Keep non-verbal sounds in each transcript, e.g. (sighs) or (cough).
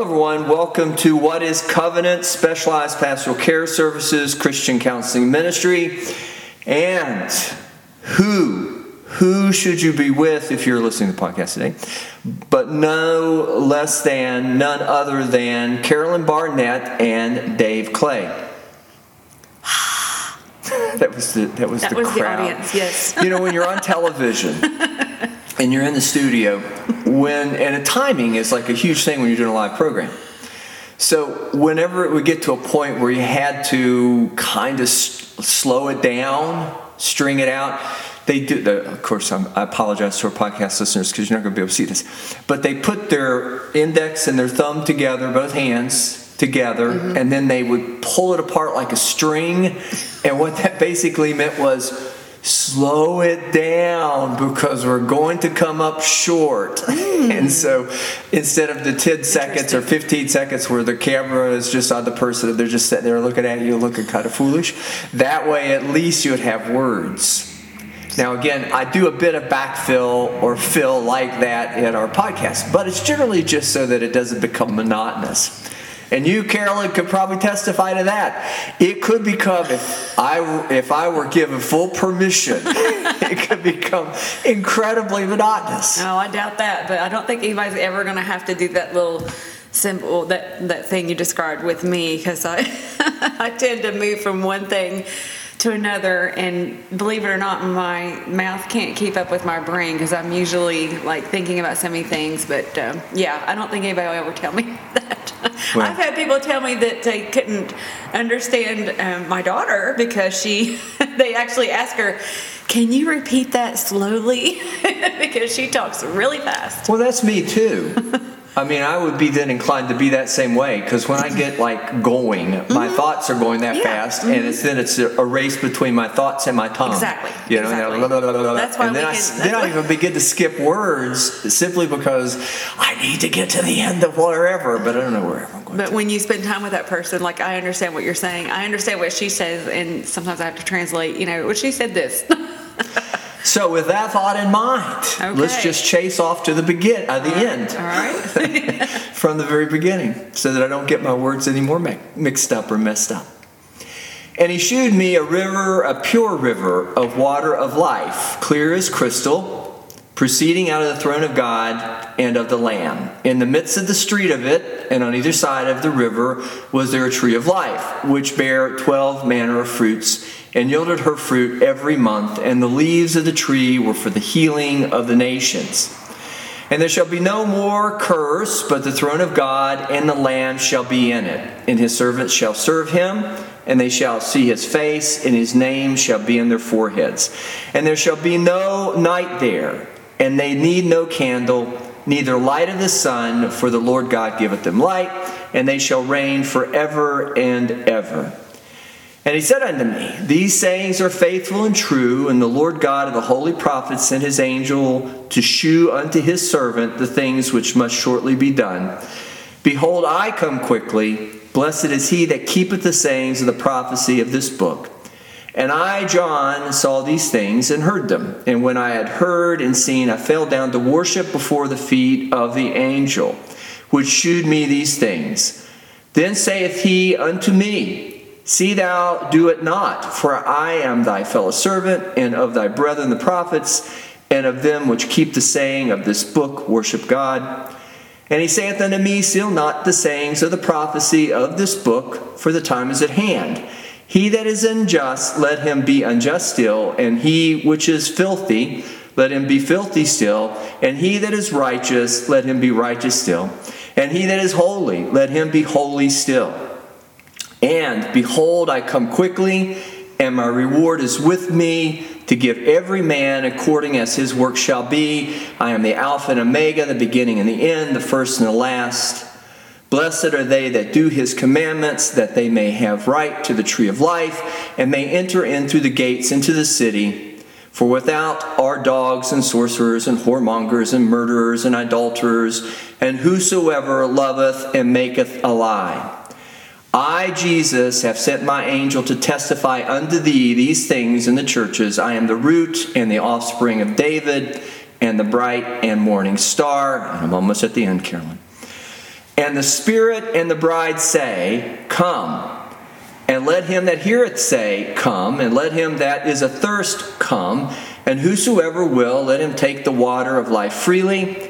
Hello, everyone. Welcome to What is Covenant Specialized Pastoral Care Services Christian Counseling Ministry. And who, who should you be with if you're listening to the podcast today? But no less than, none other than Carolyn Barnett and Dave Clay. (sighs) that was the that was That the was the crowd. audience, yes. You know, when you're on television (laughs) and you're in the studio, when and a timing is like a huge thing when you're doing a live program. So whenever it would get to a point where you had to kind of s- slow it down, string it out, they do. The, of course, I'm, I apologize to our podcast listeners because you're not going to be able to see this, but they put their index and their thumb together, both hands together, mm-hmm. and then they would pull it apart like a string. And what that basically meant was slow it down because we're going to come up short. Hmm. and so instead of the 10 seconds or 15 seconds where the camera is just on the person and they're just sitting there looking at you looking kind of foolish, that way at least you would have words. Now, again, I do a bit of backfill or fill like that in our podcast, but it's generally just so that it doesn't become monotonous. And you, Carolyn, could probably testify to that. It could become, if I if I were given full permission, (laughs) it could become incredibly monotonous. No, I doubt that, but I don't think anybody's ever going to have to do that little symbol, that, that thing you described with me, because I, (laughs) I tend to move from one thing to another, and believe it or not, my mouth can't keep up with my brain because I'm usually like thinking about so many things. But um, yeah, I don't think anybody will ever tell me (laughs) that. Well- I've had people tell me that they couldn't understand um, my daughter because she, (laughs) they actually ask her, "Can you repeat that slowly?" (laughs) because she talks really fast. Well, that's me too. I mean, I would be then inclined to be that same way because when I get like going, my thoughts are going that Mm-hmm. Fast, and it's then it's a, race between my thoughts and my tongue. Exactly. You know, Exactly. and, blah, blah, blah. That's why and then I can- then I even begin to skip words simply because I need to get to the end of wherever, but I don't know where I'm going. But when you spend time with that person, like I understand what you're saying. I understand what she says, and sometimes I have to translate. You know, well, she said this. (laughs) So, with that thought in mind, let's just chase off to the begin, uh, the end. All right. (laughs) (laughs) from the very beginning so that I don't get my words any more mixed up or messed up. And he shewed me a river, a pure river of water of life, clear as crystal, proceeding out of the throne of God and of the Lamb. In the midst of the street of it, and on either side of the river, was there a tree of life, which bare twelve manner of fruits, and yielded her fruit every month, and the leaves of the tree were for the healing of the nations. And there shall be no more curse, but the throne of God and the Lamb shall be in it. And his servants shall serve him, and they shall see his face, and his name shall be in their foreheads. And there shall be no night there, and they need no candle, neither light of the sun, for the Lord God giveth them light, and they shall reign forever and ever. And he said unto me, These sayings are faithful and true, and the Lord God of the holy prophets sent his angel to shew unto his servant the things which must shortly be done. Behold, I come quickly. Blessed is he that keepeth the sayings of the prophecy of this book. And I, John, saw these things and heard them. And when I had heard and seen, I fell down to worship before the feet of the angel, which shewed me these things. Then saith he unto me, See thou do it not, for I am thy fellow servant, and of thy brethren the prophets, and of them which keep the saying of this book worship God. And he saith unto me, Seal not the sayings of the prophecy of this book, for the time is at hand. He that is unjust, let him be unjust still, and he which is filthy, let him be filthy still, and he that is righteous, let him be righteous still, and he that is holy, let him be holy still. And behold, I come quickly, and my reward is with me to give every man according as his work shall be. I am the Alpha and Omega, the beginning and the end, the first and the last. Blessed are they that do his commandments, that they may have right to the tree of life, and may enter in through the gates into the city. For without are dogs and sorcerers and whoremongers and murderers and idolaters, and whosoever loveth and maketh a lie. I, Jesus, have sent my angel to testify unto thee these things in the churches. I am the root and the offspring of David and the bright and morning star. And I'm almost at the end, Carolyn. And the Spirit and the bride say, Come. And let him that heareth say, Come. And let him that is athirst come. And whosoever will, let him take the water of life freely.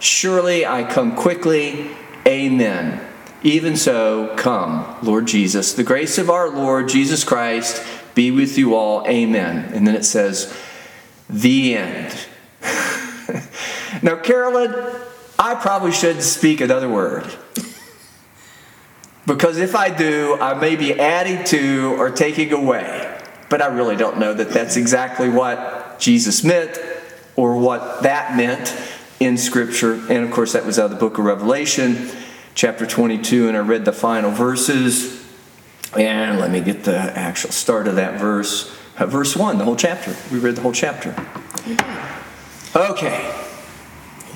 Surely I come quickly. Amen. Even so, come, Lord Jesus. The grace of our Lord Jesus Christ be with you all. Amen. And then it says, The end. (laughs) now, Carolyn, I probably should speak another word. Because if I do, I may be adding to or taking away. But I really don't know that that's exactly what Jesus meant or what that meant in Scripture. And of course, that was out of the book of Revelation, chapter 22, and I read the final verses. And let me get the actual start of that verse. Uh, verse 1, the whole chapter. We read the whole chapter. Okay.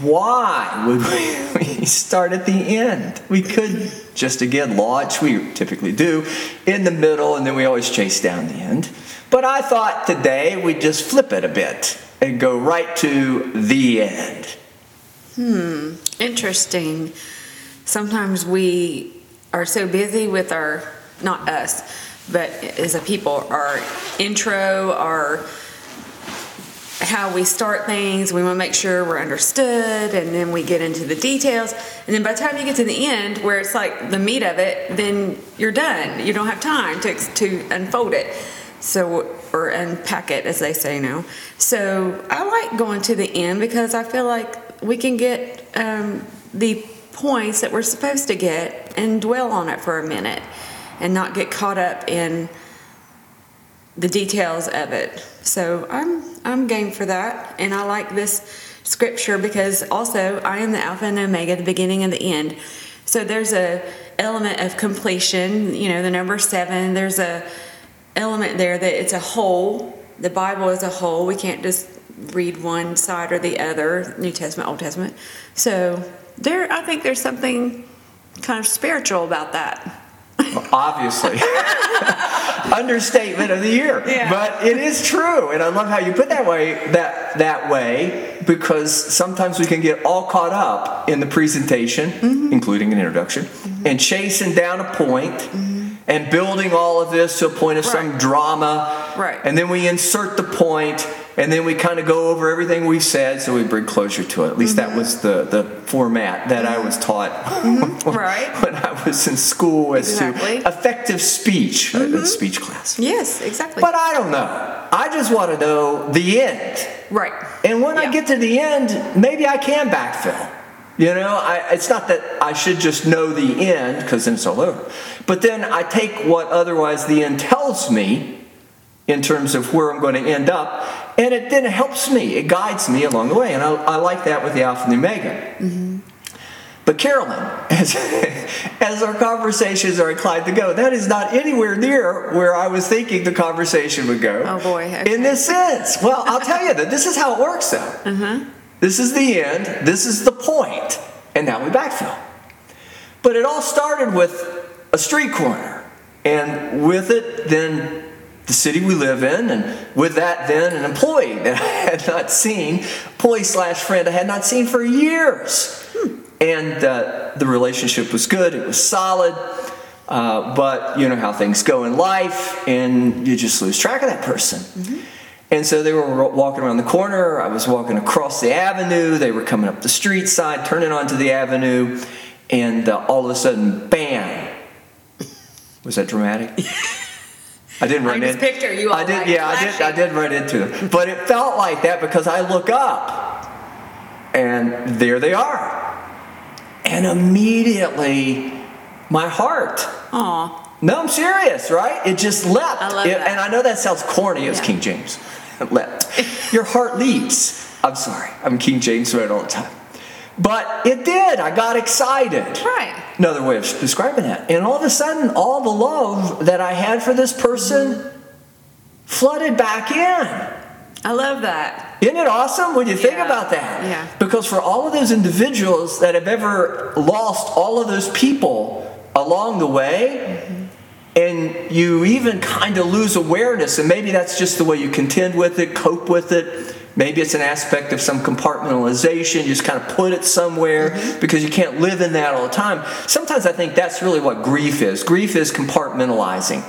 Why would (laughs) we start at the end? We could just again launch, we typically do, in the middle, and then we always chase down the end. But I thought today we'd just flip it a bit and go right to the end. Hmm, interesting. Sometimes we are so busy with our, not us, but as a people, our intro, our how we start things. We want to make sure we're understood, and then we get into the details. And then by the time you get to the end, where it's like the meat of it, then you're done. You don't have time to to unfold it. So or unpack it, as they say now. So I like going to the end because I feel like we can get um, the points that we're supposed to get and dwell on it for a minute, and not get caught up in the details of it. So I'm I'm game for that, and I like this scripture because also I am the Alpha and Omega, the beginning and the end. So there's a element of completion. You know, the number seven. There's a element there that it's a whole. The Bible is a whole. We can't just read one side or the other, New Testament, Old Testament. So there, I think there's something kind of spiritual about that. Obviously. (laughs) Understatement of the year. Yeah. But it is true. And I love how you put that way that that way because sometimes we can get all caught up in the presentation, Mm-hmm. including an introduction, and chasing down a point and building all of this to a point of some Mm-hmm. Drama. Right. And then we insert the point and then we kind of go over everything we've said so we bring closure to it. At least Mm-hmm. that was the, the format that I was taught (laughs) Right. when I was in school as Exactly. to effective speech, uh, in speech class. Yes, exactly. But I don't know. I just want to know the end. right. And when I get to the end, maybe I can backfill. You know, I, it's not that I should just know the end because then it's all over. But then I take what otherwise the end tells me in terms of where I'm going to end up, and it then helps me. It guides me along the way. And I, I like that with the Alpha and the Omega. But Carolyn, (laughs) as, as our conversations are inclined to go, that is not anywhere near where I was thinking the conversation would go. Oh, boy, okay. In this sense. Well, I'll tell you that this is how it works though. Uh-huh. This is the end, this is the point, and now we backfill. But it all started with a street corner, and with it, then the city we live in, and with that, then an employee that I had not seen, employee slash friend I had not seen for years. And uh, the relationship was good, it was solid, uh, but you know how things go in life, and you just lose track of that person. And so they were walking around the corner. I was walking across the avenue. They were coming up the street side, turning onto the avenue, and uh, all of a sudden, bam! Was that dramatic? (laughs) I didn't run I just in. picture you I did. like yeah, I did. I did run into them, but it felt like that because I look up, and there they are, and immediately, my heart Aw. no, I'm serious, right? It just leapt. I It-. And I know that sounds corny. It's Yeah. King James. It leapt. Your heart leaps. I'm sorry. I'm King James right all the time. But it did. I got excited. Right. Another way of describing that. And all of a sudden, all the love that I had for this person flooded back in. I love that. Isn't it awesome when you think Yeah. about that? Yeah. Because for all of those individuals that have ever lost all of those people along the way, mm-hmm. and you even kind of lose awareness, and maybe that's just the way you contend with it, cope with it. Maybe it's an aspect of some compartmentalization. You just kind of put it somewhere Mm-hmm. because you can't live in that all the time. Sometimes I think that's really what grief is. Grief is compartmentalizing.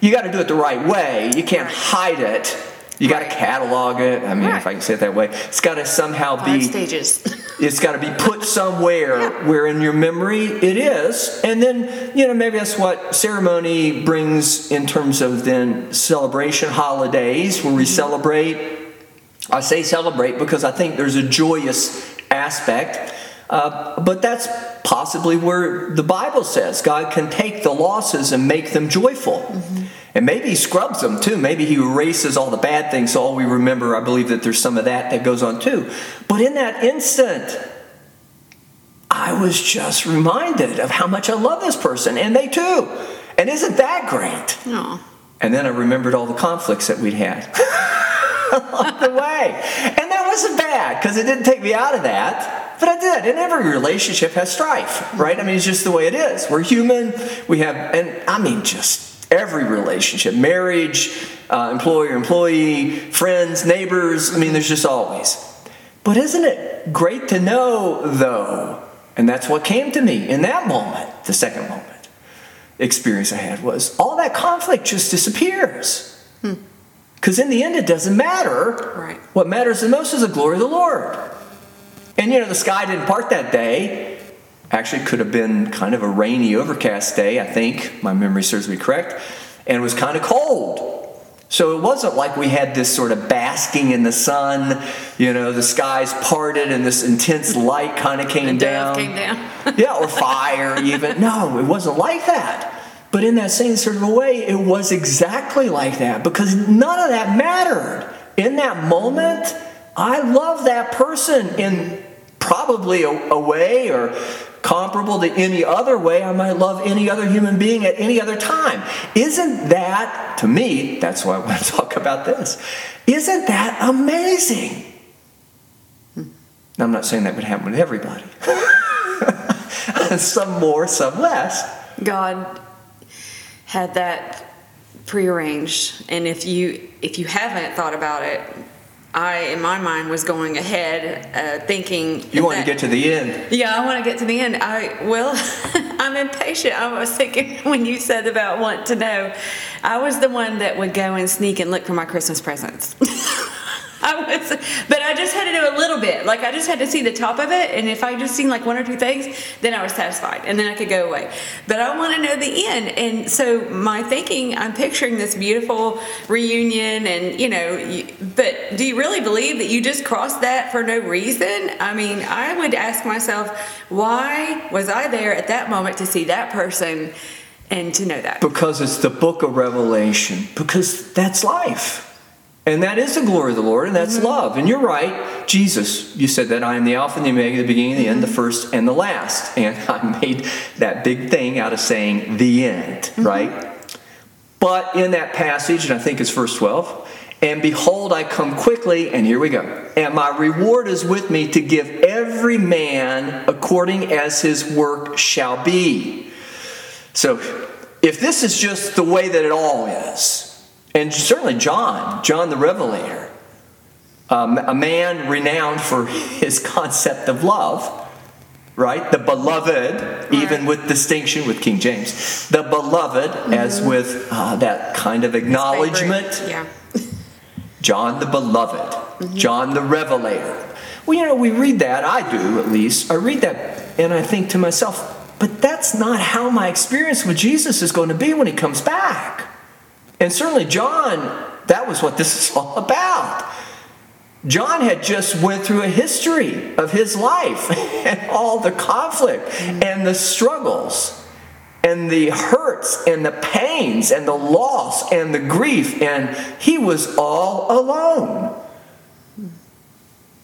You got to do it the right way. You can't hide it. You got to catalog it. I mean, Right. if I can say it that way, it's got to somehow Five be. stages. (laughs) It's got to be put somewhere Yeah. where in your memory it is. And then, you know, maybe that's what ceremony brings in terms of then celebration holidays where we celebrate. I say celebrate because I think there's a joyous aspect. Uh, but that's possibly where the Bible says God can take the losses and make them joyful. And maybe He scrubs them too. Maybe He erases all the bad things so all we remember. I believe that there's some of that that goes on too. But in that instant, I was just reminded of how much I love this person, and they too. And isn't that great? Oh, And then I remembered all the conflicts that we'd had (laughs) along the way. And that wasn't bad because it didn't take me out of that. But I did. And every relationship has strife, right? I mean, it's just the way it is. We're human. We have, and I mean, just every relationship marriage, uh, employer, employee, friends, neighbors. I mean, there's just always. But isn't it great to know, though? And that's what came to me in that moment, the second moment experience I had was all that conflict just disappears. Because in the end, it doesn't matter. Right. What matters the most is the glory of the Lord. And you know, the sky didn't part that day. Actually, it could have been kind of a rainy, overcast day, I think. My memory serves me correct. And it was kind of cold. So it wasn't like we had this sort of basking in the sun, you know, the skies parted and this intense light kind of came down came down. yeah, or fire even. No, it wasn't like that. But in that same sort of way, it was exactly like that because none of that mattered. In that moment, I love that person in probably a, a way or comparable to any other way I might love any other human being at any other time. Isn't that, to me, that's why I want to (laughs) talk about this. Isn't that amazing? I'm not saying that would happen with everybody. (laughs) some more, some less. God had that prearranged, and if you if you haven't thought about it, I in my mind was going ahead, uh, thinking You want to get to the end. Yeah, I want to get to the end. I well, (laughs) I'm impatient. I was thinking (laughs) when you said about want to know, I was the one that would go and sneak and look for my Christmas presents. (laughs) I was, but I just had to do a little bit. Like I just had to see the top of it, and if I just seen like one or two things, then I was satisfied, and then I could go away. But I want to know the end, and so my thinking, I'm picturing this beautiful reunion, and you know, but do you really believe that you just crossed that for no reason? I mean, I would ask myself, why was I there at that moment to see that person and to know that? Because it's the book of Revelation. Because that's life. And that is the glory of the Lord, and that's mm-hmm. love. And you're right, Jesus, you said that I am the Alpha and the Omega, the beginning and the end, the mm-hmm. first and the last. And (laughs) I made that big thing out of saying the end, mm-hmm. right? But in that passage, and I think it's verse 12, and behold, I come quickly, and here we go. And my reward is with me to give every man according as his work shall be. So, if this is just the way that it all is, and certainly John, John the Revelator, um, a man renowned for his concept of love, right? The beloved, even with distinction with King James, the beloved, as with uh, that kind of acknowledgement. Yeah. John the Beloved, John the Revelator. Well, you know, we read that, I do at least. I read that and I think to myself, but that's not how my experience with Jesus is going to be when he comes back. And certainly, John, that was what this is (laughs) all about. John had just went through a history of his life (laughs) and all the conflict and the struggles and the hurts and the pains and the loss and the grief and he was all alone.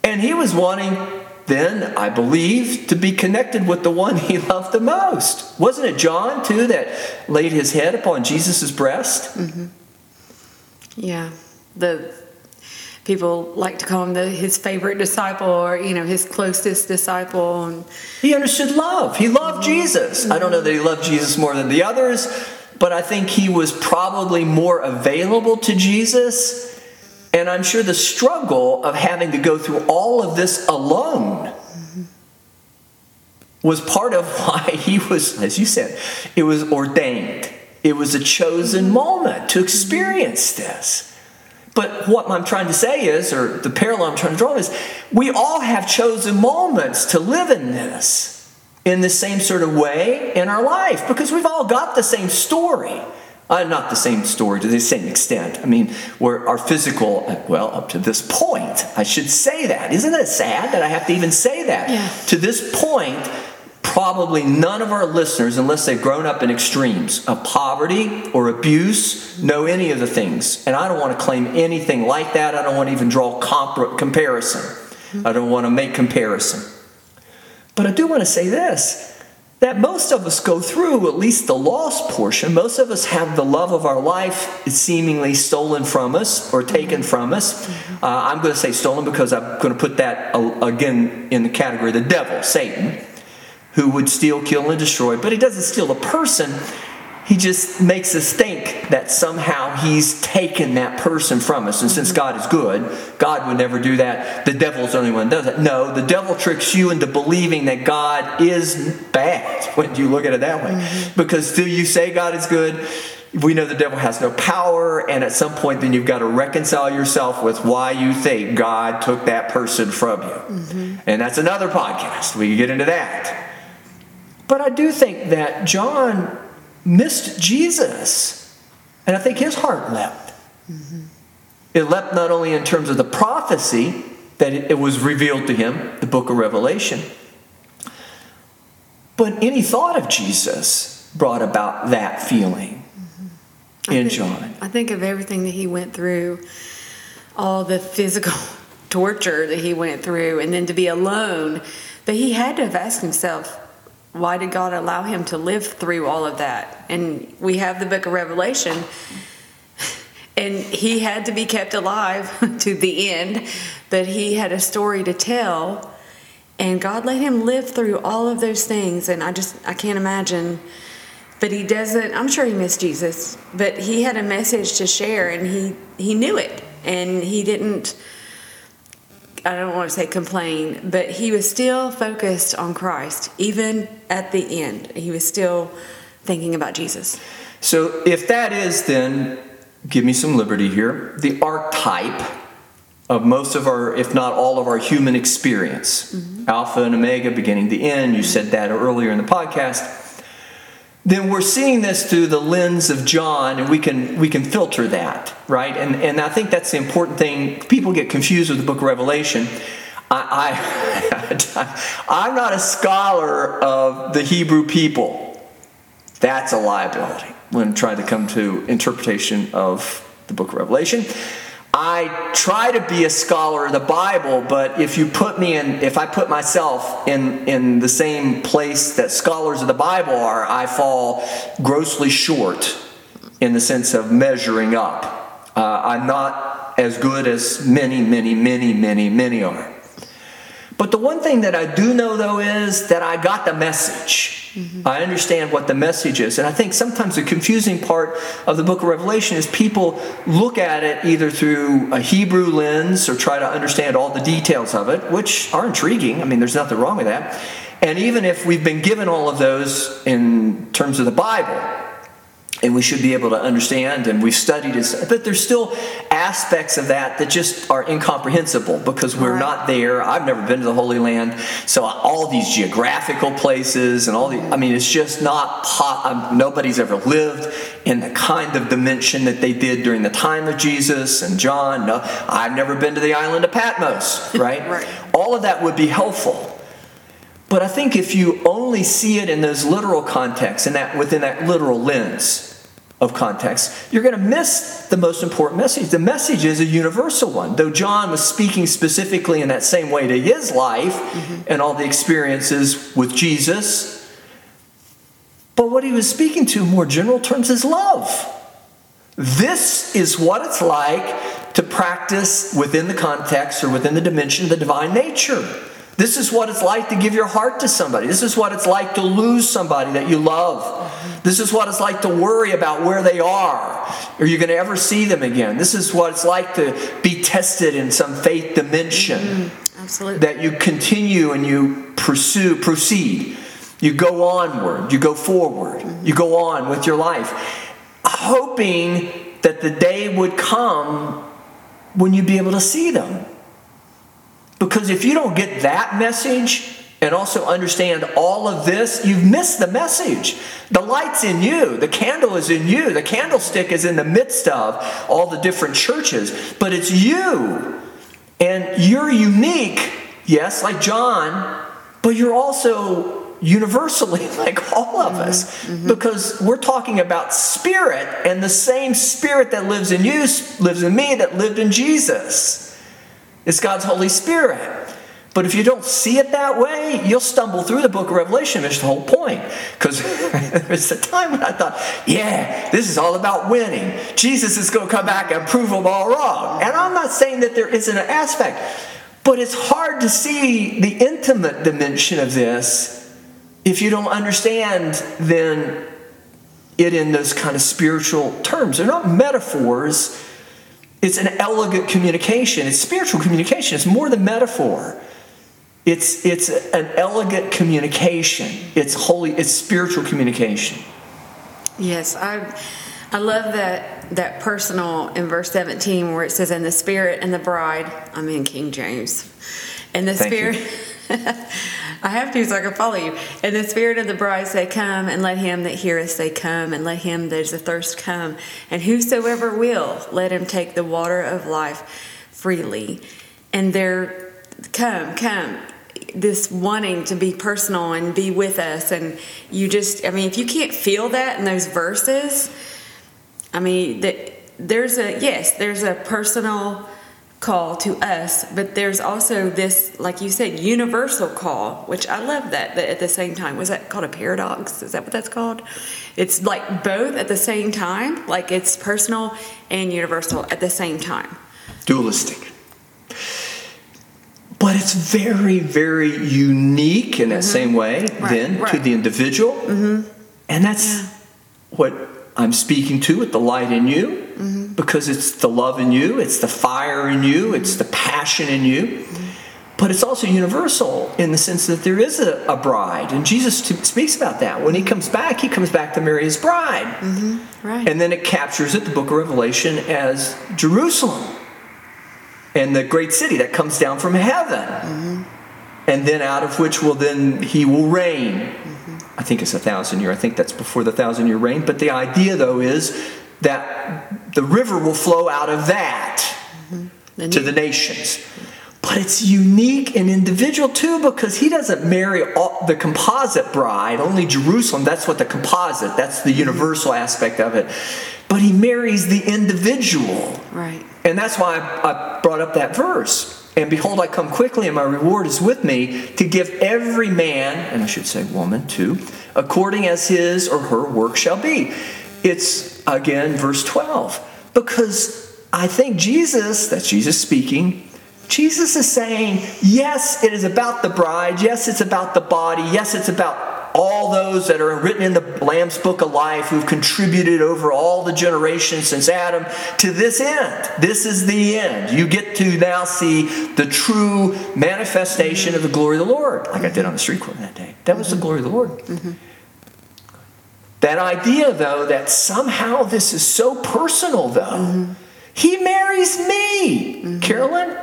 And he was wanting then I believe to be connected with the one he (laughs) loved the most. Wasn't it John, too, that laid his head upon Jesus' breast? Mm-hmm. Yeah. The people like to call him the, his favorite disciple or, you know, his closest disciple. And, He understood love. He loved Jesus. I don't know that he loved Jesus more than the others, but I think he was probably more available to Jesus. And I'm sure the struggle of having to go through all of this alone was part of (laughs) why he was, as you said, it was ordained. It was a chosen moment to experience this. But what I'm trying to say is, or the parallel I'm trying to draw is, we all have chosen moments to live in this in the same sort of way in our life because we've all got the same story. Uh, not the same story to the same extent. I mean, where our physical, well, up to this point, I should say that. Isn't it sad that I have to even say that? Yeah. To this point, probably none of our listeners, unless they've grown up in extremes of poverty or abuse, know any of the things. And I don't want to claim anything like that. I don't want to even draw comp- comparison. I don't want to make comparison. But I do want to say this that most of us go through at least the lost portion. Most of us have the love of our life seemingly stolen from us or taken from us. Uh, I'm going to say stolen because I'm going to put that uh, again in the category of the devil, Satan, who would steal, kill, and destroy. But he doesn't steal a person. He just makes us think that somehow he's taken that person from us. And since mm-hmm. God is good, God would never do that. The devil's the only one that does it. No, the devil tricks you into believing that God is bad (laughs) when you look at it that way. Mm-hmm. Because till you say God is good, we know the devil has no power, and at some point, then you've got to reconcile yourself with why you think God took that person from you. Mm-hmm. And that's another podcast. We can get into that. But I do think that John missed Jesus. And I think his heart leapt. It leapt not only in terms of the prophecy that it, was revealed to him, the book of Revelation, but any thought of Jesus brought about that feeling I in think- John. I think of everything that he went through, all the physical (laughs) torture that he went through, and then to be alone, that he had to have asked himself, why did God allow him to live through all of that? And we have the book of Revelation, and he had to be kept alive (laughs) to the end, but he had a story to tell. And God let him live through all of those things. And I just, I can't imagine but he doesn't i'm sure he missed jesus but he had a message to share and he he knew it and he didn't i don't want to say complain but he was still focused on christ even at the end he was still thinking about jesus So, if that is, then give me some liberty here. The archetype of most of our, if not all of our human experience, mm-hmm. Alpha and Omega, beginning to end. You said that earlier in the podcast. Then we're seeing this through the lens of John, and we can we can filter that, right? And and I think that's the important thing. People get confused with the Book of Revelation. I, I (laughs) I'm not a scholar of the Hebrew people. That's a liability when trying to come to interpretation of the book of Revelation. I try to be a scholar of the Bible, but if you put me in, if I put myself in, in the same place that scholars of the Bible are, I fall grossly short in the sense of measuring up. Uh, I'm not as good as many, many, many, many, many are. But the one thing that I do know, though, is that I got the message. Mm-hmm. I understand what the message is. And I think sometimes the confusing part of the book of Revelation is people look at it either through a Hebrew lens or try to understand all the details of it, which are intriguing. I mean, there's nothing wrong with that. And even if we've been given all of those in terms of the Bible, and we should be able to understand and we've studied it but there's still aspects of that that just are incomprehensible because we're Right. not there. I've never been to the holy land. So all these geographical places and all the i mean it's just not po- um, nobody's ever lived in the kind of dimension that they did during the time of jesus and john. No i've never been to the island of patmos (laughs) right? Right. all of that would be helpful but I think if you only see it in those literal contexts and that within that literal lens, of context, you're going to miss the most important message. The message is a universal one. Though John was speaking specifically in that same way to his life mm-hmm. and all the experiences with Jesus, but what he was speaking to in more general terms is love. This is what it's like to practice within the context or within the dimension of the divine nature. This is what it's like to give your heart to somebody. This is what it's like to lose somebody that you love. This is what it's like to worry about where they are. Are you going to ever see them again? This is what it's like to be tested in some faith dimension. Mm, absolutely. That you continue and you pursue, proceed. You go onward, you go forward, you go on with your life, hoping that the day would come when you'd be able to see them. Because if you don't get that message and also understand all of this, you've missed the message. The light's in you, the candle is in you, the candlestick is in the midst of all the different churches, but it's you. And you're unique, yes, like John, but you're also universally (laughs) like all of us mm-hmm. mm-hmm. because we're talking about spirit and the same spirit that lives in you lives in me that lived in Jesus. It's God's Holy Spirit. But if you don't see it that way, you'll stumble through the book of Revelation. It's the whole point. Because (laughs) there's a time when I thought, yeah, this is all about winning. Jesus is going to come back and prove them all wrong. And I'm not saying that there isn't an aspect, but it's hard to see the intimate dimension of this if you don't understand then it in those kind of spiritual terms. They're not metaphors it's an elegant communication. It's spiritual communication. It's more than metaphor. It's, it's an elegant communication. It's holy, it's spiritual communication. Yes, I, I love that, that personal in verse 17 where it says, And the Spirit and the bride, I'm in King James. And the Thank Spirit. (laughs) I have to so I can follow you. And the spirit of the bride say, Come, and let him that heareth say, Come, and let him that is athirst come. And whosoever will, let him take the water of life freely. And there, come, come. This wanting to be personal and be with us. And you just, I mean, if you can't feel that in those verses, I mean, that there's a, yes, there's a personal call to us, but there's also this, like you said, universal call, which I love that, that at the same time. Was that called a paradox? Is that what that's called? It's like both at the same time, like it's personal and universal at the same time. Dualistic. But it's very, very unique in that mm-hmm. same way, right, then, right. to the individual. Mm-hmm. And that's yeah. what I'm speaking to with the light in you. Because it's the love in you, it's the fire in you, it's the passion in you. But it's also universal in the sense that there is a, a bride. And Jesus t- speaks about that. When he comes back, he comes back to marry his bride. Mm-hmm. Right. And then it captures it, the book of Revelation, as Jerusalem and the great city that comes down from heaven. Mm-hmm. And then out of which will then he will reign. Mm-hmm. I think it's a thousand year. I think that's before the thousand year reign. But the idea, though, is that the river will flow out of that mm-hmm. to the nations. But it's unique and individual too because he doesn't marry all, the composite bride, only Jerusalem. That's what the composite, that's the universal aspect of it. But he marries the individual. Right. And that's why I, I brought up that verse. And behold, I come quickly, and my reward is with me to give every man, and I should say woman too, according as his or her work shall be. It's again verse 12. Because I think Jesus, that's Jesus speaking, Jesus is saying, yes, it is about the bride. Yes, it's about the body. Yes, it's about all those that are written in the Lamb's Book of Life who've contributed over all the generations since Adam to this end. This is the end. You get to now see the true manifestation of the glory of the Lord, like I did on the street corner that day. That was the glory of the Lord. Mm-hmm. That idea, though, that somehow this is so personal, though. Mm-hmm. He marries me, mm-hmm. Carolyn.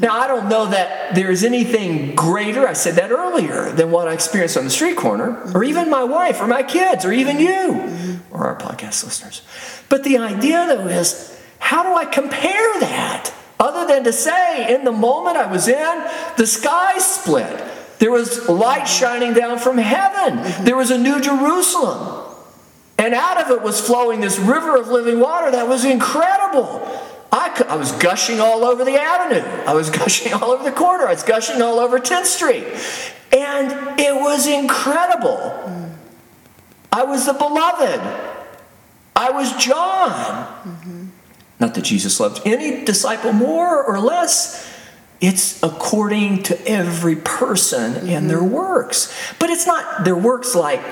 Now, I don't know that there's anything greater, I said that earlier, than what I experienced on the street corner, or mm-hmm. even my wife, or my kids, or even you, mm-hmm. or our podcast listeners. But the idea, though, is how do I compare that? Other than to say, in the moment I was in, the sky split. There was light shining down from heaven. There was a new Jerusalem. And out of it was flowing this river of living water that was incredible. I, I was gushing all over the avenue. I was (laughs) gushing all over the corner. I was gushing all over 10th Street. And it was incredible. I was the beloved. I was John. Mm-hmm. Not that Jesus loved any disciple more or less. It's according to every person and mm-hmm. their works. But it's not their works like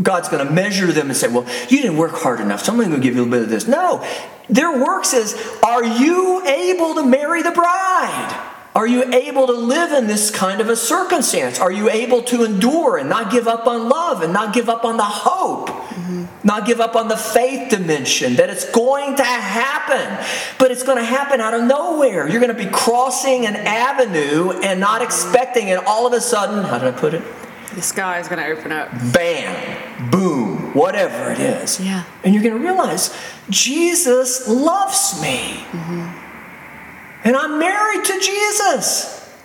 God's going to measure them and say, well, you didn't work hard enough, so I'm going to give you a little bit of this. No, their works is, are you able to marry the bride? Are you able to live in this kind of a circumstance? Are you able to endure and not give up on love and not give up on the hope? Mm-hmm. Not give up on the faith dimension that it's going to happen, but it's going to happen out of nowhere. You're going to be crossing an avenue and not expecting it. All of a sudden, how did I put it? The sky is going to open up. bam, boom, whatever it is. Yeah. And you're going to realize Jesus loves me. Mm-hmm. And I'm married to Jesus.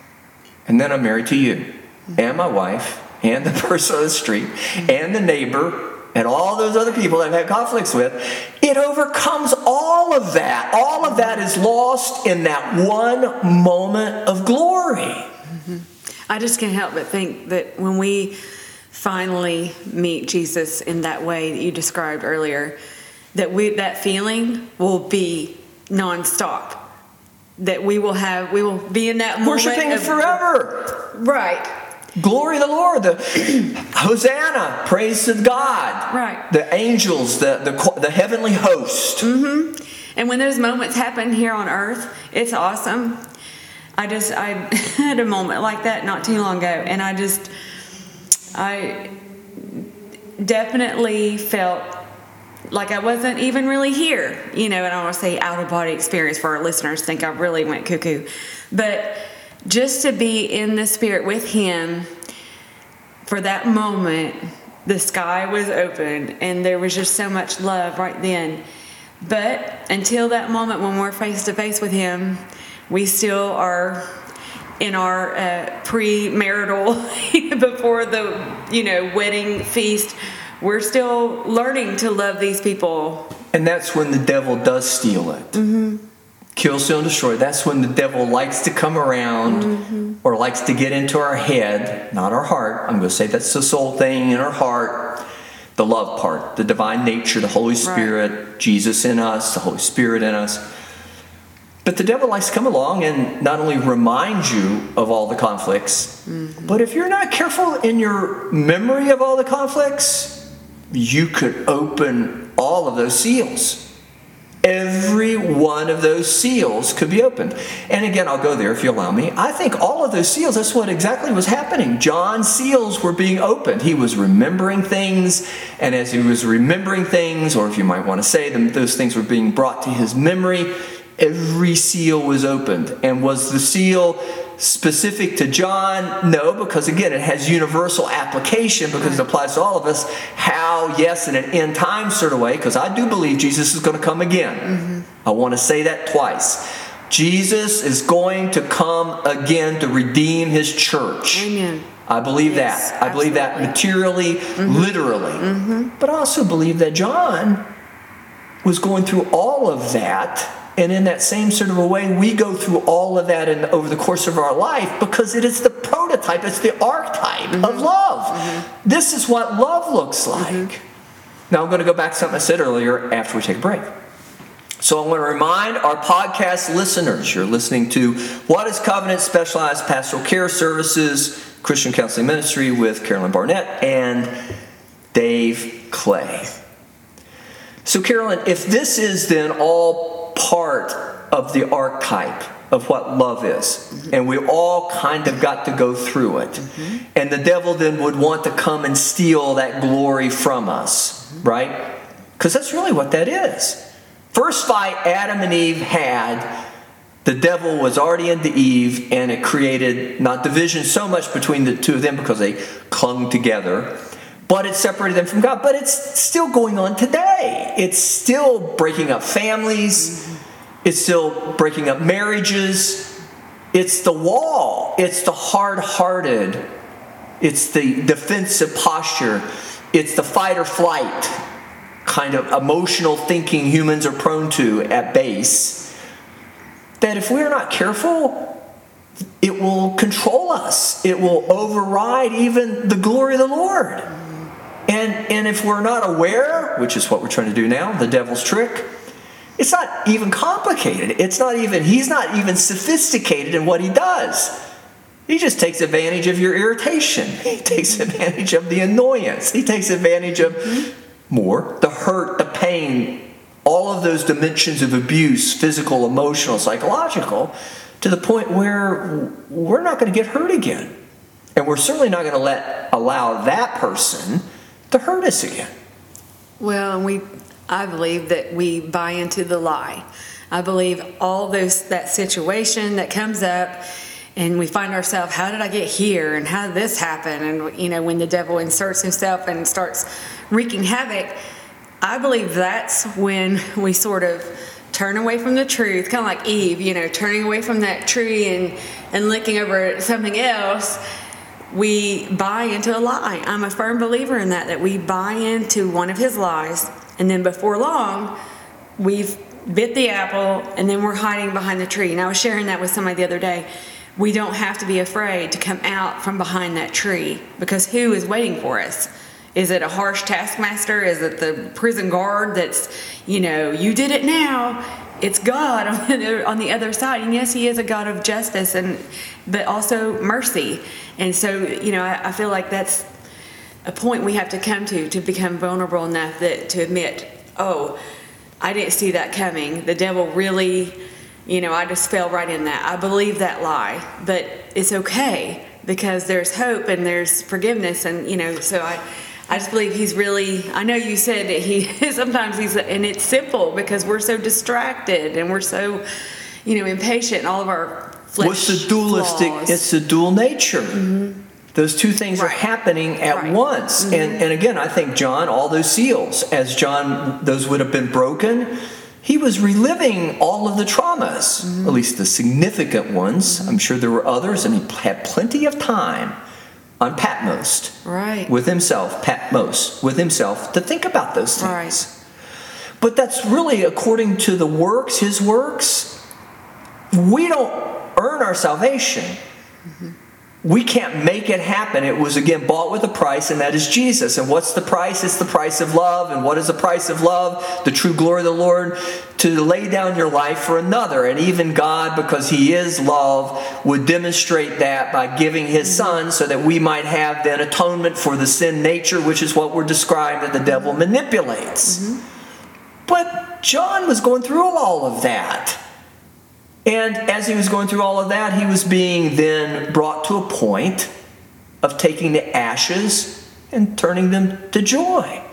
And then I'm married to you and my wife and the (laughs) person on the street and the neighbor and all those other people that I've had conflicts with. It overcomes all of that. All of that is lost in that one moment of glory. Mm-hmm. I just can't help but think that when we finally meet Jesus in that way that you described earlier, that we that feeling will be nonstop. That we will have, we will be in that moment Worshiping of- forever. Right. Glory to the Lord. The (clears throat) Hosanna, praise to God. Right. The angels, the the, the heavenly host. Mm-hmm. And when those moments happen here on earth, it's awesome. I just I (laughs) had a moment like that not too long ago and I just I definitely felt like I wasn't even really here, you know, and I don't want to say out of body experience for our listeners think I really went cuckoo. But just to be in the spirit with him for that moment, the sky was open and there was just so much love right then. But until that moment when we're face to face with him, we still are in our uh, pre-marital (laughs) before the you know wedding feast we're still learning to love these people And that's when the devil does steal it. Kill, steal, and destroy. That's when the devil likes to come around mm-hmm. or likes to get into our head, not our heart. I'm going to say that's the soul thing in our heart, the love part, the divine nature, the Holy Spirit, Jesus in us, the Holy Spirit in us. But the devil likes to come along and not only remind you of all the conflicts, mm-hmm. but if you're not careful in your memory of all the conflicts, you could open all of those seals. Every one of those seals could be opened. And again, I'll go there if you allow me. I think all of those seals, that's what exactly was happening. John's seals were being opened. He was remembering things, and as he was remembering things, or if you might want to say them, those things were being brought to his memory, every seal was opened. And was the seal specific to John? No, because again, it has universal application because it applies to all of us. How, yes, in an end time sort of way, because I do believe Jesus is going to come again. Mm-hmm. I want to say that twice. Jesus is going to come again to redeem his church. Amen. I believe Yes, that. I believe that absolutely. materially, mm-hmm. literally. Mm-hmm. But I also believe that John was going through all of that. And in that same sort of a way, we go through all of that in, over the course of our life because it is the prototype, it's the archetype of mm-hmm. love. Mm-hmm. This is what love looks mm-hmm. like. Now, I'm going to go back to something I said earlier after we take a break. So I want to remind our podcast listeners you're listening to What is Covenant Specialized Pastoral Care Services, Christian Counseling Ministry with Carolyn Barnett and Dave Clay. So, Carolyn, if this is then all part of the archetype of what love is, mm-hmm. and we all kind of got to go through it, mm-hmm. and the devil then would want to come and steal that glory from us, mm-hmm. right? Because that's really what that is. First fight Adam and Eve had, the devil was already into Eve, and it created not division so much between the two of them because they clung together, but it separated them from God. But it's still going on today. It's still breaking up families, it's still breaking up marriages. It's the wall, it's the hard hearted, it's the defensive posture, it's the fight or flight. kind of emotional thinking humans are prone to at base, that if we're not careful, it will control us. It will override even the glory of the Lord. And, if we're not aware, which is what we're trying to do now, the devil's trick, it's not even complicated. It's not even, he's not even sophisticated in what he does. He just takes advantage of your irritation. (laughs) He takes advantage of the annoyance. He takes advantage of more the hurt, the pain, all of those dimensions of abuse physical, emotional, psychological to the point where we're not going to get hurt again. And we're certainly not going to let allow that person to hurt us again. Well, and we I believe that we buy into the lie. I believe all those that situation that comes up and we find ourselves how did i get here and how did this happen and you know when the devil inserts himself and starts wreaking havoc i believe that's when we sort of turn away from the truth kind of like eve you know turning away from that tree and and looking over something else we buy into a lie i'm a firm believer in that that we buy into one of his lies and then before long we've bit the apple and then we're hiding behind the tree and i was sharing that with somebody the other day we don't have to be afraid to come out from behind that tree because who is waiting for us? Is it a harsh taskmaster? Is it the prison guard that's, you know, you did it now? It's God on the, on the other side. And yes, He is a God of justice and but also mercy. And so, you know, I, I feel like that's a point we have to come to to become vulnerable enough that to admit, oh, I didn't see that coming. The devil really you know, I just fell right in that. I believe that lie, but it's okay because there's hope and there's forgiveness, and you know, so I. I just believe he's really. I know you said that he (laughs) sometimes he's, and it's simple because we're so distracted and we're so, you know, impatient. All of our flesh. What's the dualistic? Flaws. It's the dual nature. Mm-hmm. Those two things right. are happening at right. once. Mm-hmm. And, and again, I think John, all those seals, as John, those would have been broken he was reliving all of the traumas, mm-hmm. at least the significant ones. Mm-hmm. I'm sure there were others, and he had plenty of time on Patmos, right, with himself, Patmos, with himself, to think about those things. Right. But that's really according to the works, his works. We don't earn our salvation. Mm-hmm we can't make it happen. It was again bought with a price, and that is Jesus. And what's the price? It's the price of love. And what is the price of love? The true glory of the Lord to lay down your life for another. And even God, because He is love, would demonstrate that by giving His Son so that we might have then atonement for the sin nature, which is what we're described that the devil manipulates. Mm-hmm. But John was going through all of that. And as he was going through all of that, he was being then brought to a point of taking the ashes and turning them to joy,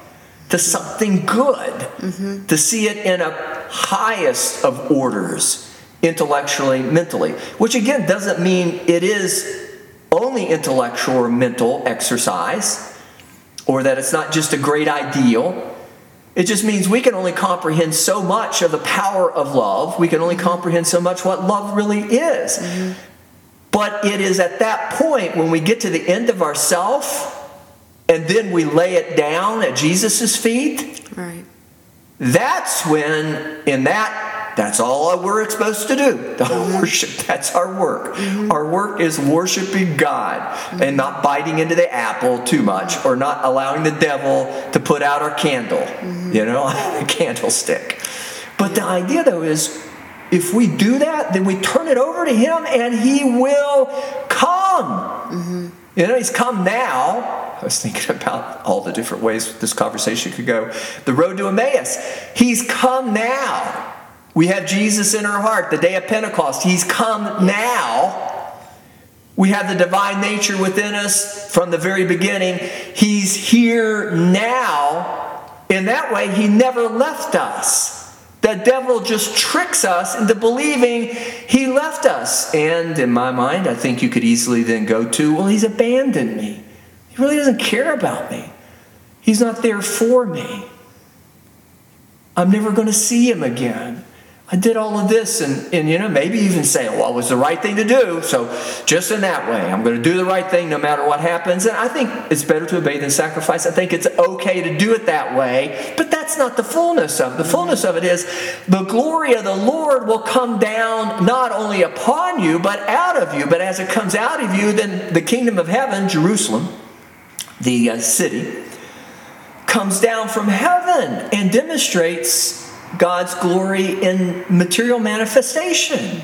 to something good, mm-hmm. to see it in a highest of orders, intellectually, mentally, which again doesn't mean it is only intellectual or mental exercise, or that it's not just a great ideal it just means we can only comprehend so much of the power of love. We can only comprehend so much what love really is. Mm-hmm. But it is at that point when we get to the end of ourself and then we lay it down at Jesus' feet. Right. That's when, in that that's all we're supposed to do. The worship. That's our work. Our work is worshiping God and not biting into the apple too much or not allowing the devil to put out our candle, mm-hmm. you know, (laughs) a candlestick. But the idea though is if we do that, then we turn it over to him and he will come. Mm-hmm. You know, he's come now. I was thinking about all the different ways this conversation could go. The road to Emmaus. He's come now. We have Jesus in our heart, the day of Pentecost. He's come now. We have the divine nature within us from the very beginning. He's here now. In that way, He never left us. The devil just tricks us into believing He left us. And in my mind, I think you could easily then go to, well, He's abandoned me. He really doesn't care about me. He's not there for me. I'm never going to see Him again. I did all of this, and, and you know, maybe even say, well, it was the right thing to do. So, just in that way, I'm going to do the right thing no matter what happens. And I think it's better to obey than sacrifice. I think it's okay to do it that way, but that's not the fullness of it. The fullness of it is the glory of the Lord will come down not only upon you, but out of you. But as it comes out of you, then the kingdom of heaven, Jerusalem, the uh, city, comes down from heaven and demonstrates God's glory in material manifestation.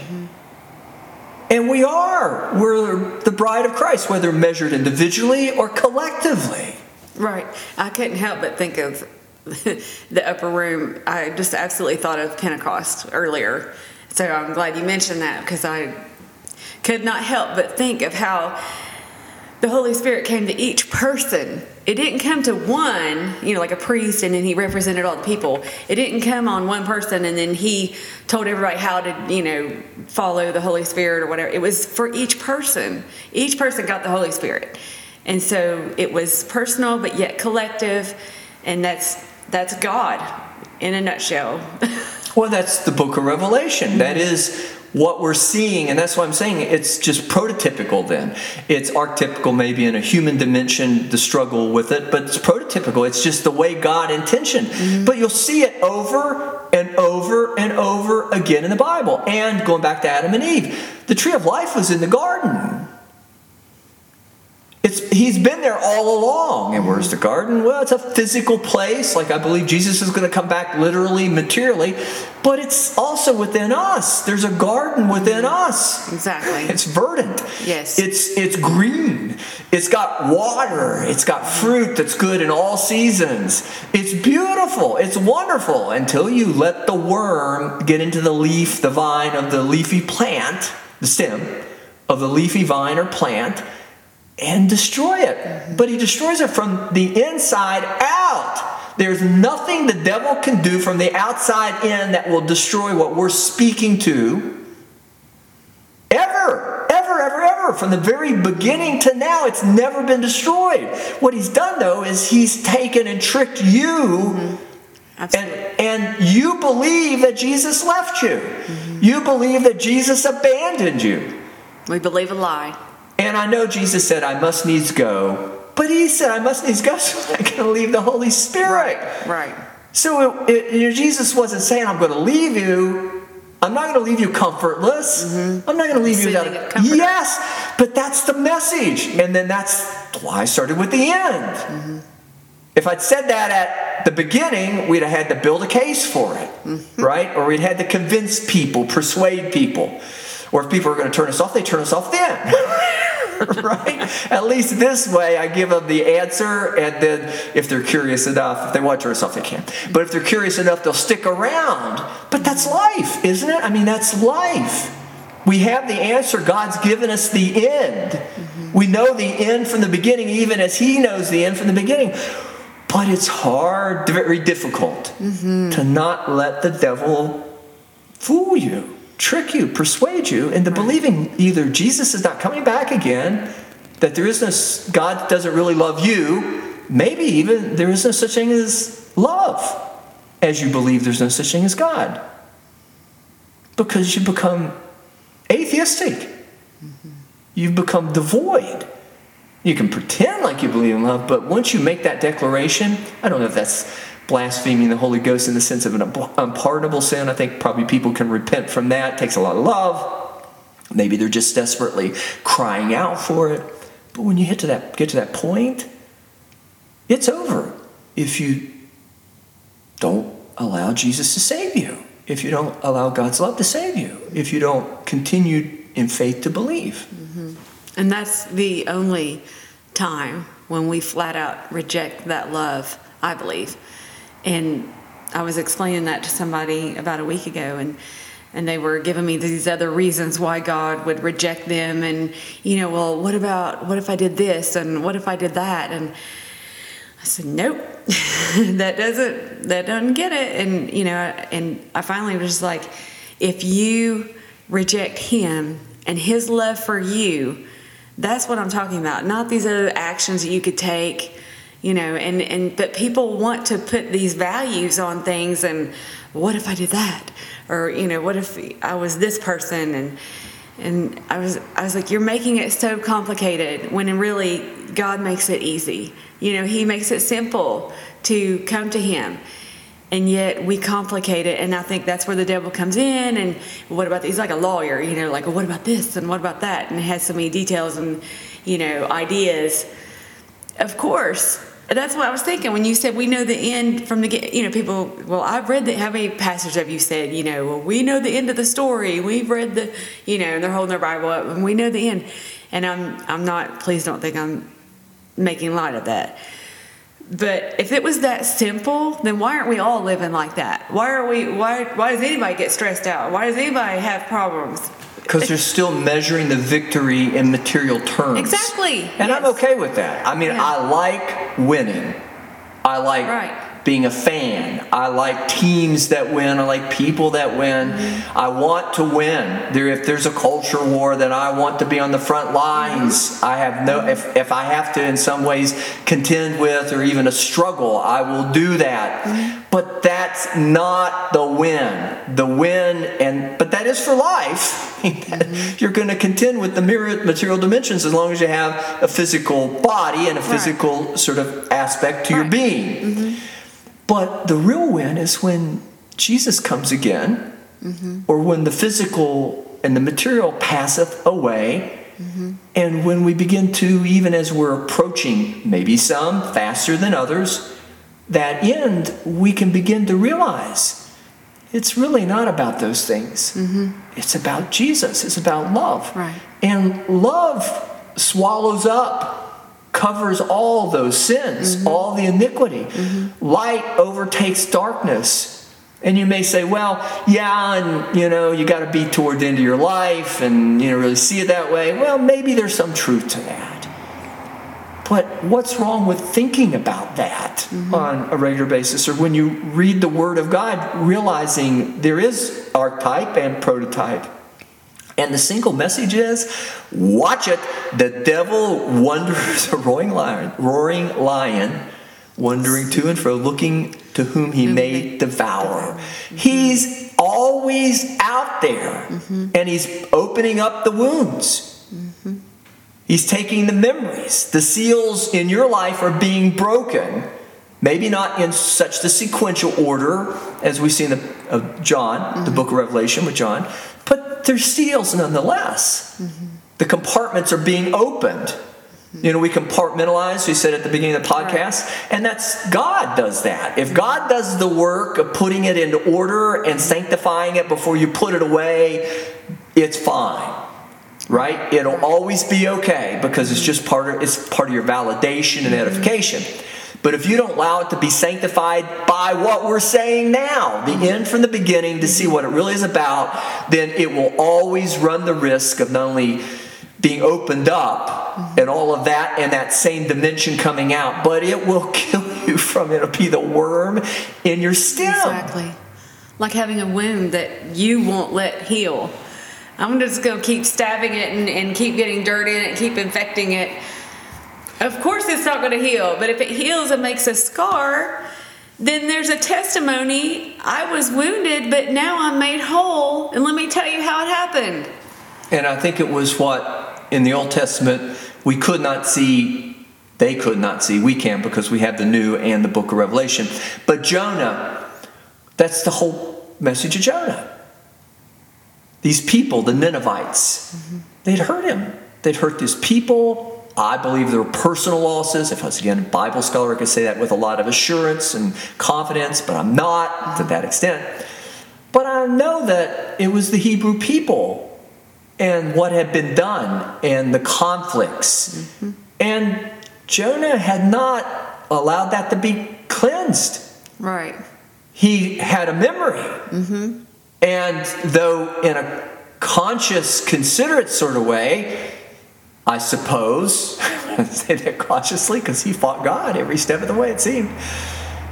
And we are. We're the bride of Christ, whether measured individually or collectively. Right. I couldn't help but think of (laughs) the upper room. I just absolutely thought of Pentecost earlier. So I'm glad you mentioned that because I could not help but think of how the Holy Spirit came to each person. It didn't come to one, you know, like a priest and then he represented all the people. It didn't come on one person and then he told everybody how to, you know, follow the Holy Spirit or whatever. It was for each person. Each person got the Holy Spirit. And so it was personal but yet collective and that's that's God in a nutshell. (laughs) well, that's the book of Revelation. That is what we're seeing, and that's why I'm saying it's just prototypical then. It's archetypical maybe in a human dimension, the struggle with it, but it's prototypical. It's just the way God intentioned. Mm-hmm. But you'll see it over and over and over again in the Bible. And going back to Adam and Eve, the tree of life was in the garden. It's, he's been there all along. And where's the garden? Well, it's a physical place. Like I believe Jesus is going to come back literally, materially. But it's also within us. There's a garden within us. Exactly. (laughs) It's verdant. Yes. It's it's green. It's got water. It's got fruit that's good in all seasons. It's beautiful. It's wonderful until you let the worm get into the leaf, the vine of the leafy plant, the stem of the leafy vine or plant and destroy it. But he destroys it from the inside out. There's nothing the devil can do from the outside in that will destroy what we're speaking to. Ever, ever, ever, ever. From the very beginning to now, it's never been destroyed. What he's done, though, is he's taken and tricked you. Mm-hmm. And, and you believe that Jesus left you. Mm-hmm. You believe that Jesus abandoned you. We believe a lie. And I know Jesus said, I must needs go. But he said, I must needs go, (laughs) so I'm going to leave the Holy Spirit. Right, right. So it, it, Jesus wasn't saying, I'm going to leave you. I'm not going to leave you comfortless. Mm-hmm. I'm not going to leave you without. Yes, but that's the message. And then that's why I started with the end. Mm-hmm. If I'd said that at the beginning, we'd have had to build a case for it, mm-hmm. right? Or we'd had to convince people, persuade people. Or if people are going to turn us off, they turn us off then. (laughs) (laughs) right? At least this way, I give them the answer, and then if they're curious enough, if they want to us off, they can. But if they're curious enough, they'll stick around. But that's life, isn't it? I mean, that's life. We have the answer. God's given us the end. Mm-hmm. We know the end from the beginning, even as He knows the end from the beginning. But it's hard, very difficult mm-hmm. to not let the devil fool you trick you, persuade you into believing either Jesus is not coming back again, that there is no, God doesn't really love you, maybe even there is no such thing as love as you believe there's no such thing as God. Because you become atheistic. Mm-hmm. You've become devoid. You can pretend like you believe in love, but once you make that declaration, I don't know if that's blaspheming the Holy Ghost in the sense of an unpardonable sin. I think probably people can repent from that. It takes a lot of love. Maybe they're just desperately crying out for it. But when you hit to that, get to that point, it's over if you don't allow Jesus to save you, if you don't allow God's love to save you, if you don't continue in faith to believe. Mm-hmm. And that's the only time when we flat out reject that love, I believe. And I was explaining that to somebody about a week ago, and and they were giving me these other reasons why God would reject them, and you know, well, what about what if I did this, and what if I did that, and I said, nope, (laughs) that doesn't that doesn't get it, and you know, and I finally was like, if you reject Him and His love for you, that's what I'm talking about, not these other actions that you could take you know and and but people want to put these values on things and what if i did that? Or you know what if i was this person? And and i was i was like you're making it so complicated when really god makes it easy. You know he makes it simple to come to him. And yet we complicate it and i think that's where the devil comes in and what about he's like a lawyer you know like well, what about this and what about that? And it has so many details and you know ideas. Of course that's what i was thinking when you said we know the end from the you know people well i've read the how many passages have you said you know well we know the end of the story we've read the you know and they're holding their bible up and we know the end and i'm i'm not please don't think i'm making light of that but if it was that simple, then why aren't we all living like that? Why are we? Why? Why does anybody get stressed out? Why does anybody have problems? Because they're still measuring the victory in material terms. Exactly. And I'm okay with that. I mean, Yeah. I like winning. I like Right. Being a fan. I like teams that win. I like people that win. Mm-hmm. I want to win. There, if there's a culture war, then I want to be on the front lines. Mm-hmm. I have no. If if I have to, in some ways, contend with or even a struggle, I will do that. Mm-hmm. But that's not the win. The win, and but that is for life. Mm-hmm. (laughs) You're going to contend with the material dimensions as long as you have a physical body and a Right. physical sort of aspect to your Right. being. But the real win is when Jesus comes again, mm-hmm. or when the physical and the material passeth away, mm-hmm. and when we begin to, even as we're approaching, maybe some faster than others, that end, we can begin to realize it's really not about those things. Mm-hmm. It's about Jesus, it's about love. Right. And love swallows up, covers all those sins, mm-hmm. all the iniquity. Mm-hmm. Light overtakes darkness. And you may say, well, yeah, and you know, you got to be toward the end of your life and you know, really see it that way. Well, maybe there's some truth to that. But what's wrong with thinking about that mm-hmm. on a regular basis? Or when you read the Word of God, realizing there is archetype and prototype. And the single message is watch it. The devil wanders a (laughs) roaring lion, roaring lion, wandering to and fro, looking to whom he may devour. He's always out there and he's opening up the wounds. He's taking the memories. The seals in your life are being broken. Maybe not in such the sequential order as we see in the John, the book of Revelation with John, but they're seals nonetheless. Mm-hmm. The compartments are being opened. Mm-hmm. You know, we compartmentalize, we said at the beginning of the podcast, and that's God does that. If mm-hmm. God does the work of putting it into order and sanctifying it before you put it away, it's fine right? It'll always be okay because it's just part of it's part of your validation and edification but if you don't allow it to be sanctified by what we're saying now the end from the beginning to see what it really is about then it will always run the risk of not only being opened up and all of that and that same dimension coming out but it will (laughs) kill you from it'll be the worm in your stem Exactly. Like having a wound that you won't let heal. I'm just going to keep stabbing it and, and keep getting dirt in it, keep infecting it. Of course, it's not going to heal, but if it heals and makes a scar, then there's a testimony. I was wounded, but now I'm made whole. And let me tell you how it happened. And I think it was what in the Old Testament we could not see, they could not see. We can because we have the New and the book of Revelation. But Jonah, that's the whole message of Jonah. These people, the Ninevites, mm-hmm. they'd hurt him. They'd hurt his people. I believe there were personal losses. If I was again a Bible scholar, I could say that with a lot of assurance and confidence, but I'm not to that extent. But I know that it was the Hebrew people and what had been done and the conflicts. Mm-hmm. And Jonah had not allowed that to be cleansed. Right. He had a memory. Mm-hmm. And though in a conscious, considerate sort of way, I suppose, (laughs) I say that cautiously because he fought God every step of the way, it seemed.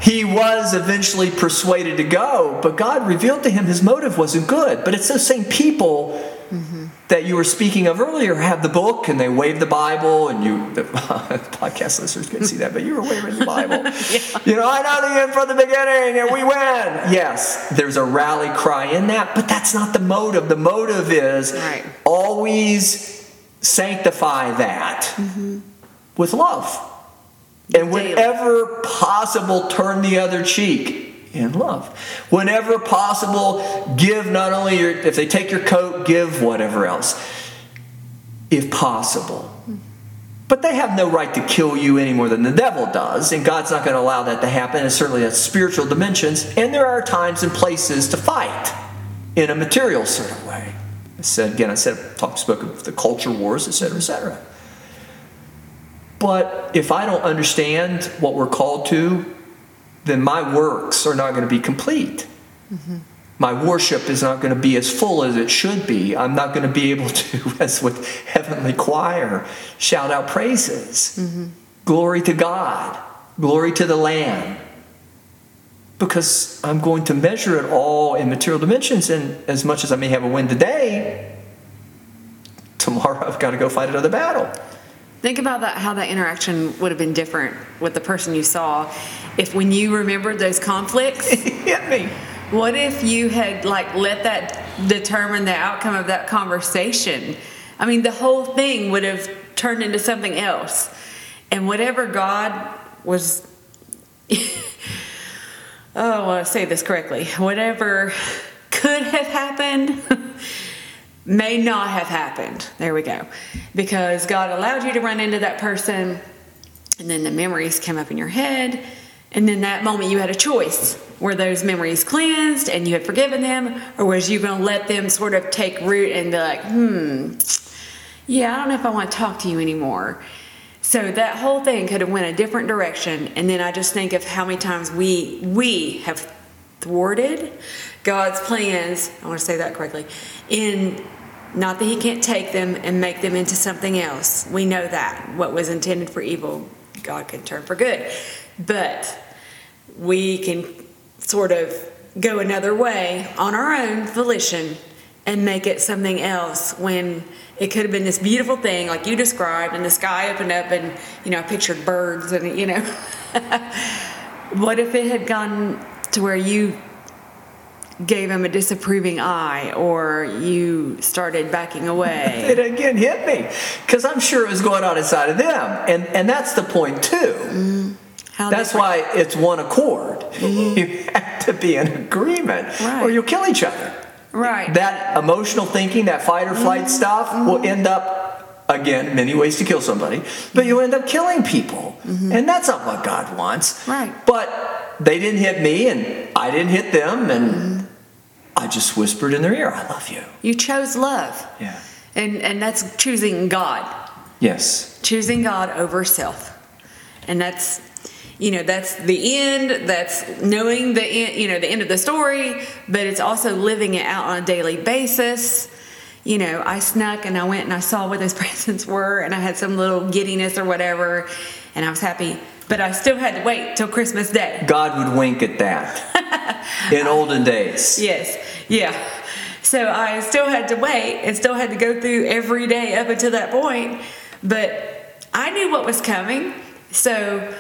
He was eventually persuaded to go, but God revealed to him his motive wasn't good. But it's those same people mm-hmm. that you were speaking of earlier have the book and they wave the Bible, and you, (laughs) the podcast listeners can see that, but you were waving the Bible. (laughs) You know, I know the end from the beginning and we win. Yes, there's a rally cry in that, but that's not the motive. The motive is Right. always sanctify that mm-hmm. with love. And whenever possible, turn the other cheek. in love. Whenever possible, give not only your, if they take your coat, give whatever else, if possible. Mm-hmm. But they have no right to kill you any more than the devil does, and God's not going to allow that to happen, and certainly that's spiritual dimensions. And there are times and places to fight in a material sort of way. I said again, I said talked spoke of the culture wars, et cetera, et cetera. But if I don't understand what we're called to, then my works are not going to be complete. Mm-hmm. My worship is not going to be as full as it should be. I'm not going to be able to, (laughs) as with heavenly choir, shout out praises. Mm-hmm. Glory to God, glory to the Lamb. Because I'm going to measure it all in material dimensions, and as much as I may have a win today, tomorrow (laughs) I've got to go fight another battle. Think about that how that interaction would have been different with the person you saw if when you remembered those conflicts (laughs) hit me. What if you had like let that determine the outcome of that conversation? I mean, the whole thing would have turned into something else. And whatever God was (laughs) Oh, I want to say this correctly. Whatever could have happened (laughs) may not have happened. There we go. Because God allowed you to run into that person, and then the memories came up in your head, and then that moment you had a choice. Were those memories cleansed and you had forgiven them, or was you going to let them sort of take root and be like, hmm, yeah, I don't know if I want to talk to you anymore. So that whole thing could have went a different direction, and then I just think of how many times we we have thwarted God's plans. I want to say that correctly. In not that He can't take them and make them into something else. We know that. What was intended for evil, God can turn for good. But we can sort of go another way on our own volition and make it something else when it could have been this beautiful thing like you described and the sky opened up and you know i pictured birds and you know (laughs) what if it had gone to where you gave him a disapproving eye or you started backing away. (laughs) it again hit me because I'm sure it was going on inside of them. And, and that's the point, too. Mm. That's different. why it's one accord. Mm-hmm. (laughs) You have to be in agreement right. or you'll kill each other. Right. That emotional thinking, that fight or flight mm-hmm. stuff mm-hmm. will end up, again, many ways to kill somebody, but you'll end up killing people. Mm-hmm. And that's not what God wants. Right. But they didn't hit me and I didn't hit them and mm-hmm. I just whispered in their ear, I love you. You chose love. Yeah. And and that's choosing God. Yes. Choosing God over self. And that's you know, that's the end, that's knowing the end, you know, the end of the story, but it's also living it out on a daily basis. You know, I snuck and I went and I saw where those (laughs) presents were and I had some little giddiness or whatever and I was happy but I still had to wait till Christmas Day. God would wink at that (laughs) in olden days. Yes, yeah. So I still had to wait and still had to go through every day up until that point, but I knew what was coming. So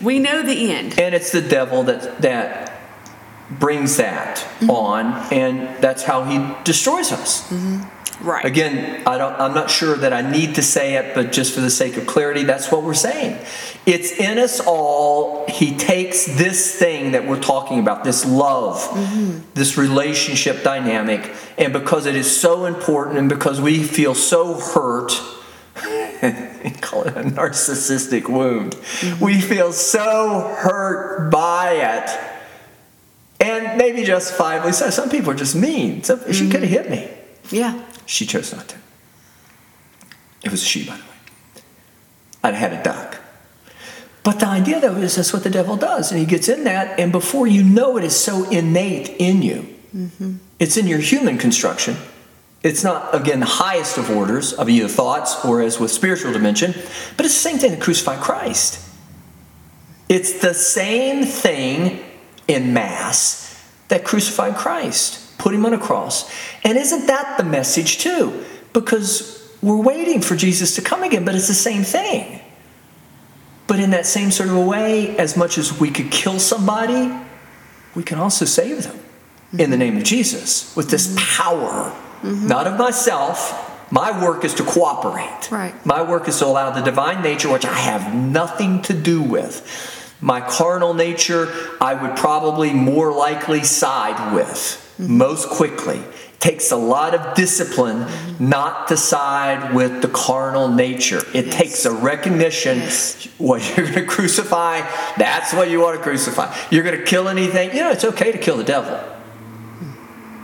we know the end. And it's the devil that that brings that mm-hmm. on, and that's how he destroys us. Mm-hmm. Right. Again, I don't, I'm not sure that I need to say it, but just for the sake of clarity, that's what we're saying. It's in us all. He takes this thing that we're talking about, this love, mm-hmm. this relationship dynamic, and because it is so important and because we feel so hurt, (laughs) (laughs) call it a narcissistic wound, mm-hmm. we feel so hurt by it. And maybe justifiably so. Some people are just mean. So she mm-hmm. could have hit me. Yeah. She chose not to. It was a she, by the way. I'd had a duck. But the idea, though, is that's what the devil does. And he gets in that, and before you know it, it's so innate in you. Mm-hmm. It's in your human construction. It's not, again, the highest of orders of either thoughts or as with spiritual dimension, but it's the same thing to crucify Christ. It's the same thing in Mass that crucified Christ put him on a cross. And isn't that the message too? Because we're waiting for Jesus to come again, but it's the same thing. But in that same sort of a way, as much as we could kill somebody, we can also save them in the mm-hmm. name of Jesus with this mm-hmm. power, mm-hmm. not of myself. My work is to cooperate. Right. My work is to allow the divine nature, which I have nothing to do with, My carnal nature, I would probably more likely side with most quickly. Takes a lot of discipline not to side with the carnal nature. It Yes. takes a recognition Yes. what (laughs) you're going to crucify, that's what you want to crucify. You're going to kill anything, you know, it's okay to kill the devil.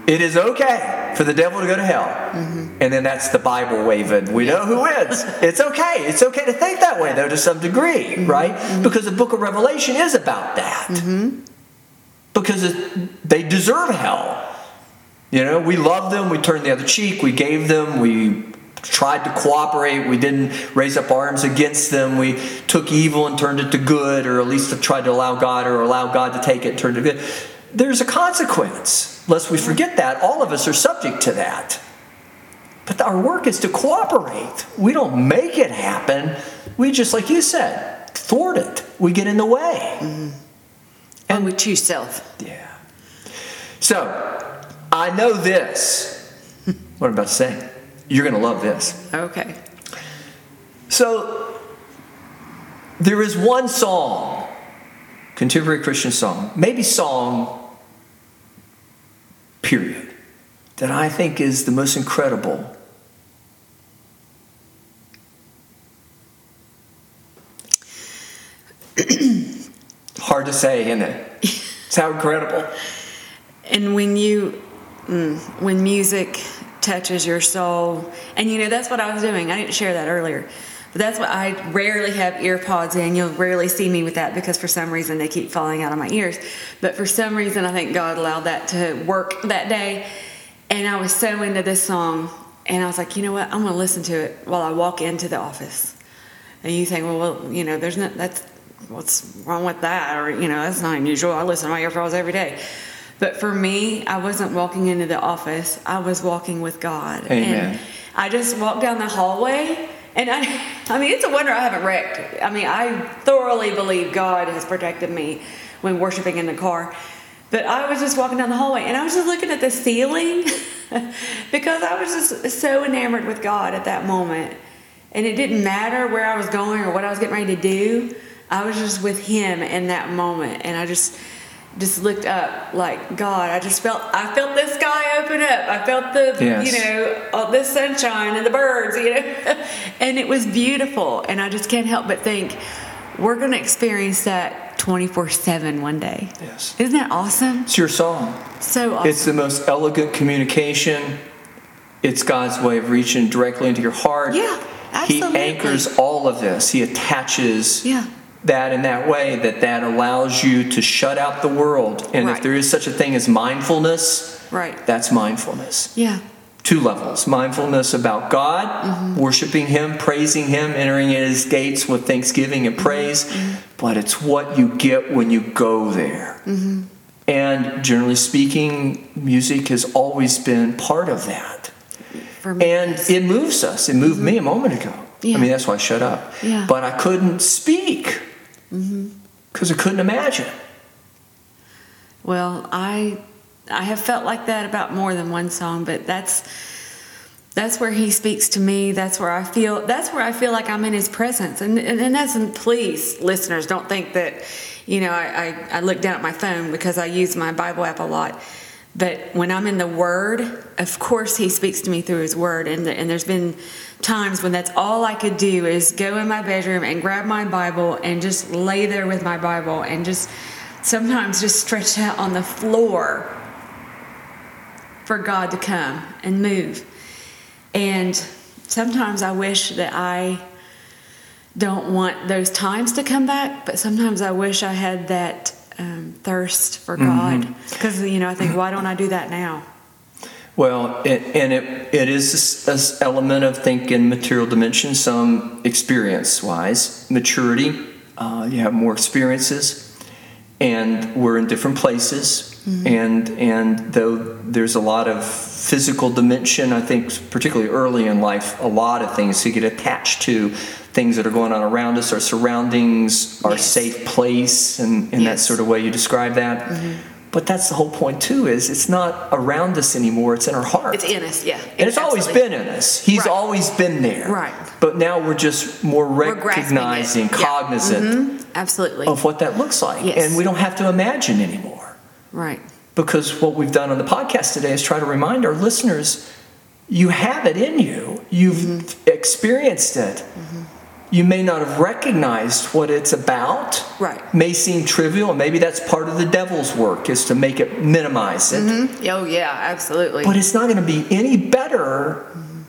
It is okay for the devil to go to hell. Mm-hmm. And then that's the Bible waving. We know who wins. It's okay. It's okay to think that way, though, to some degree, mm-hmm. right? Mm-hmm. Because the book of Revelation is about that. Because it, they deserve hell. You know, we loved them, we turned the other cheek, we gave them, we tried to cooperate, we didn't raise up arms against them, we took evil and turned it to good, or at least tried to allow God or allow God to take it and turn it to good. There's a consequence. Lest we forget that, all of us are subject to that. But our work is to cooperate. We don't make it happen. We just, like you said, thwart it. We get in the way. Mm-hmm. And we choose self. Yeah. So, I know this. What I'm about to say. You're going to love this. Okay. So, there is one song, contemporary Christian song, maybe song, period, that I think is the most incredible. (clears throat) Hard to say, isn't it? It's how incredible. And when you, mm, when music touches your soul, and you know, that's what I was doing. I didn't share that earlier. But that's what I rarely have ear pods in. You'll rarely see me with that because for some reason they keep falling out of my ears. But for some reason, I think God allowed that to work that day. And I was so into this song. And I was like, you know what? I'm going to listen to it while I walk into the office. And you think, well, well you know, there's not, that's, what's wrong with that? Or, you know, that's not unusual. I listen to my earphones every day. But for me, I wasn't walking into the office. I was walking with God. Amen. And I just walked down the hallway and I, I mean, it's a wonder I haven't wrecked. I mean, I thoroughly believe God has protected me when worshiping in the car. But I was just walking down the hallway and I was just looking at the ceiling (laughs) because I was just so enamored with God at that moment. And it didn't matter where I was going or what I was getting ready to do. I was just with Him in that moment. And I just, just looked up like God. I just felt I felt the sky open up. I felt the Yes. you know all this sunshine and the birds, you know, (laughs) and it was beautiful. And I just can't help but think we're going to experience that twenty four seven one day. Yes. Isn't that awesome? It's your song. So awesome. It's the most elegant communication. It's God's way of reaching directly into your heart. Yeah, Absolutely. He anchors all of this. He attaches Yeah. That in that way that that allows you to shut out the world. And if there is such a thing as mindfulness, right. that's mindfulness. Yeah. Two levels mindfulness about God, Mm-hmm. worshiping Him, praising Him, entering in His gates with thanksgiving and praise. Mm-hmm. But it's what you get when you go there. Mm-hmm. And generally speaking, music has always been part of that. For me. And it moves us. It moved me a moment ago. Yeah. I mean, that's why I shut up. Yeah. But I couldn't speak Mm-hmm. because I couldn't imagine. Well, I I have felt like that about more than one song, but that's that's where he speaks to me. That's where I feel. That's where I feel like I'm in his presence. And and, and that's and please, listeners, don't think that you know I, I I look down at my phone because I use my Bible app a lot. But when I'm in the Word, of course, He speaks to me through His Word. And, and there's been times when that's all I could do is go in my bedroom and grab my Bible and just lay there with my Bible and just sometimes just stretch out on the floor for God to come and move. And sometimes I wish that I don't want those times to come back, but sometimes I wish I had that um, thirst for God. Because, you know, I think, why don't I do that now? Well, it, and it, it is this element of thinking material dimension, some experience wise, maturity. Uh, you have more experiences, and we're in different places. And and though there's a lot of physical dimension, I think particularly early in life, a lot of things to get attached to, things that are going on around us, our surroundings, our Yes. safe place, and in that sort of way you describe that. But that's the whole point too. Is it's not around us anymore; it's in our heart. It's in us, yeah. and it's always been in us. He's Right. always been there. Right. But now we're just more recognizing, Yeah. cognizant Mhm. Absolutely. of what that looks like. Yes. And we don't have to imagine anymore. Right. Because what we've done on the podcast today is try to remind our listeners you have it in you, you've Mm-hmm. experienced it. You may not have recognized what it's about. Right. May seem trivial, and maybe that's part of the devil's work is to make it minimize it. Mhm. Oh yeah, absolutely. But it's not going to be any better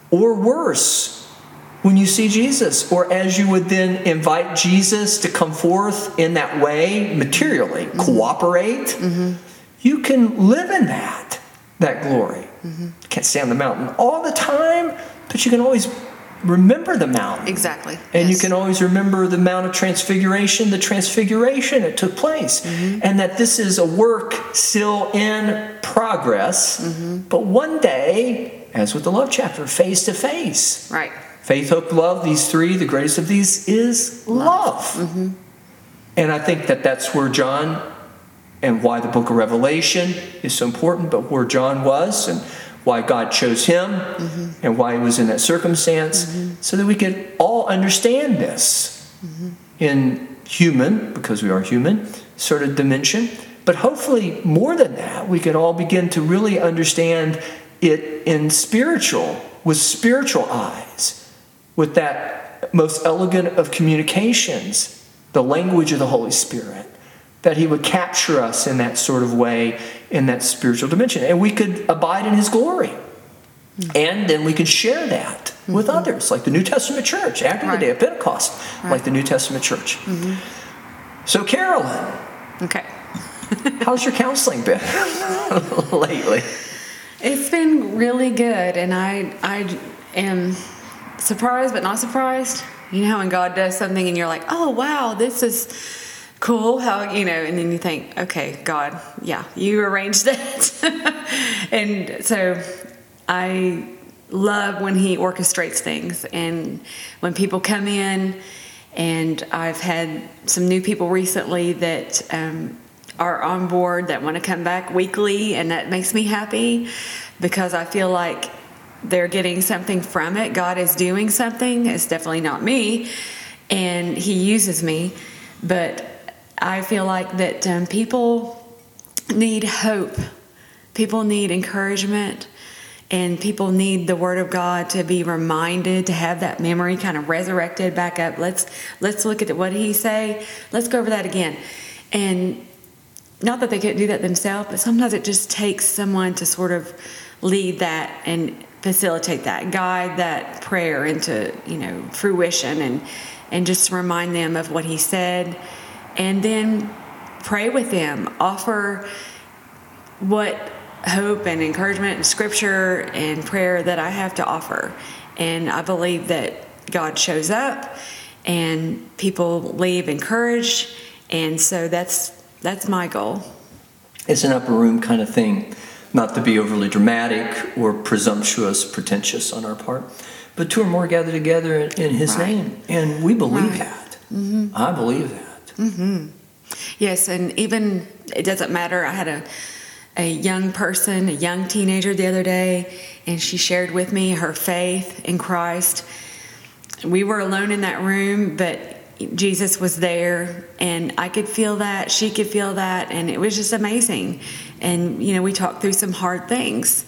or worse when you see Jesus, or as you would then invite Jesus to come forth in that way materially, mm-hmm. cooperate. Mm-hmm. You can live in that, that glory. You can't stay on the mountain all the time, but you can always remember the mountain. exactly. And you can always remember the Mount of Transfiguration, the transfiguration that took place, mm-hmm. and that this is a work still in progress. Mm-hmm. But one day, as with the love chapter, face to face. Right. Faith, hope, love, these three, the greatest of these is love. Mm-hmm. And I think that that's where John and why the book of Revelation is so important, but where John was and why God chose him mm-hmm. and why he was in that circumstance, mm-hmm. so that we could all understand this mm-hmm. in human, because we are human, sort of dimension. But hopefully, more than that, we could all begin to really understand it in spiritual, with spiritual eyes, with that most elegant of communications, the language of the Holy Spirit, that He would capture us in that sort of way, in that spiritual dimension. And we could abide in His glory. Mm-hmm. And then we could share that with mm-hmm. others, like the New Testament church after the day of Pentecost, like the New Testament church. Mm-hmm. So, Carolyn, Okay. (laughs) how's your counseling been (laughs) lately? It's been really good, and I I am surprised but not surprised. You know how when God does something and you're like, oh wow, this is cool. How you know, and then you think, okay, God, yeah, you arranged (laughs) that, and so I love when He orchestrates things, and when people come in. And I've had some new people recently that um, are on board that want to come back weekly, and that makes me happy because I feel like they're getting something from it. God is doing something. It's definitely not me, and He uses me, but I feel like that um, people need hope. People need encouragement and people need the word of god to be reminded to have that memory kind of resurrected back up. Let's let's look at what he say? Let's go over that again. And not that they couldn't do that themselves but sometimes it just takes someone to sort of lead that and facilitate that guide that prayer into you know fruition and and just remind them of what he said and then pray with them offer what hope and encouragement and scripture and prayer that I have to offer. And I believe that God shows up and people leave encouraged. And so that's that's my goal. It's an upper room kind of thing, not to be overly dramatic or presumptuous, pretentious on our part, but two or more gather together in, in His Right. name. And we believe Right. Mm-hmm. that. I believe that. Yes, and even it doesn't matter. I had a a young person, a young teenager the other day, and she shared with me her faith in Christ. We were alone in that room, but Jesus was there, and I could feel that. She could feel that, and it was just amazing. And you know, we talked through some hard things,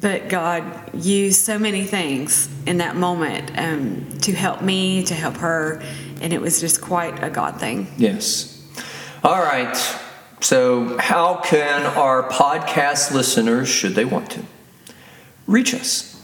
but God used so many things in that moment um, to help me, to help her, and it was just quite a God thing. Yes. All right. So, how can our podcast listeners, should they want to, reach us?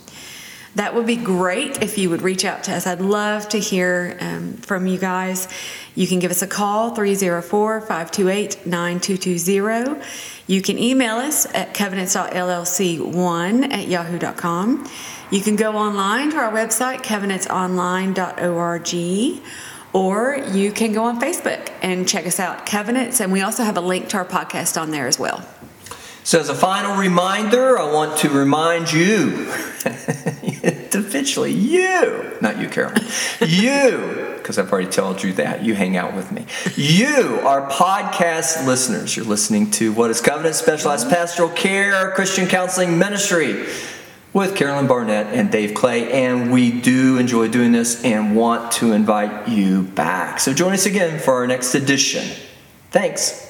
That would be great if you would reach out to us. I'd love to hear um, from you guys. You can give us a call, 304 528 9220. You can email us at covenants.llc1 at yahoo.com. You can go online to our website, covenantsonline.org, or you can go on Facebook and check us out, Covenants, and we also have a link to our podcast on there as well. So, as a final reminder, I want to remind you, (laughs) individually, you, not you, Carolyn, you, because I've already told you that, you hang out with me. You, are podcast listeners, you're listening to What is Covenant Specialized Pastoral Care Christian Counseling Ministry. With Carolyn Barnett and Dave Clay, and we do enjoy doing this and want to invite you back. So join us again for our next edition. Thanks.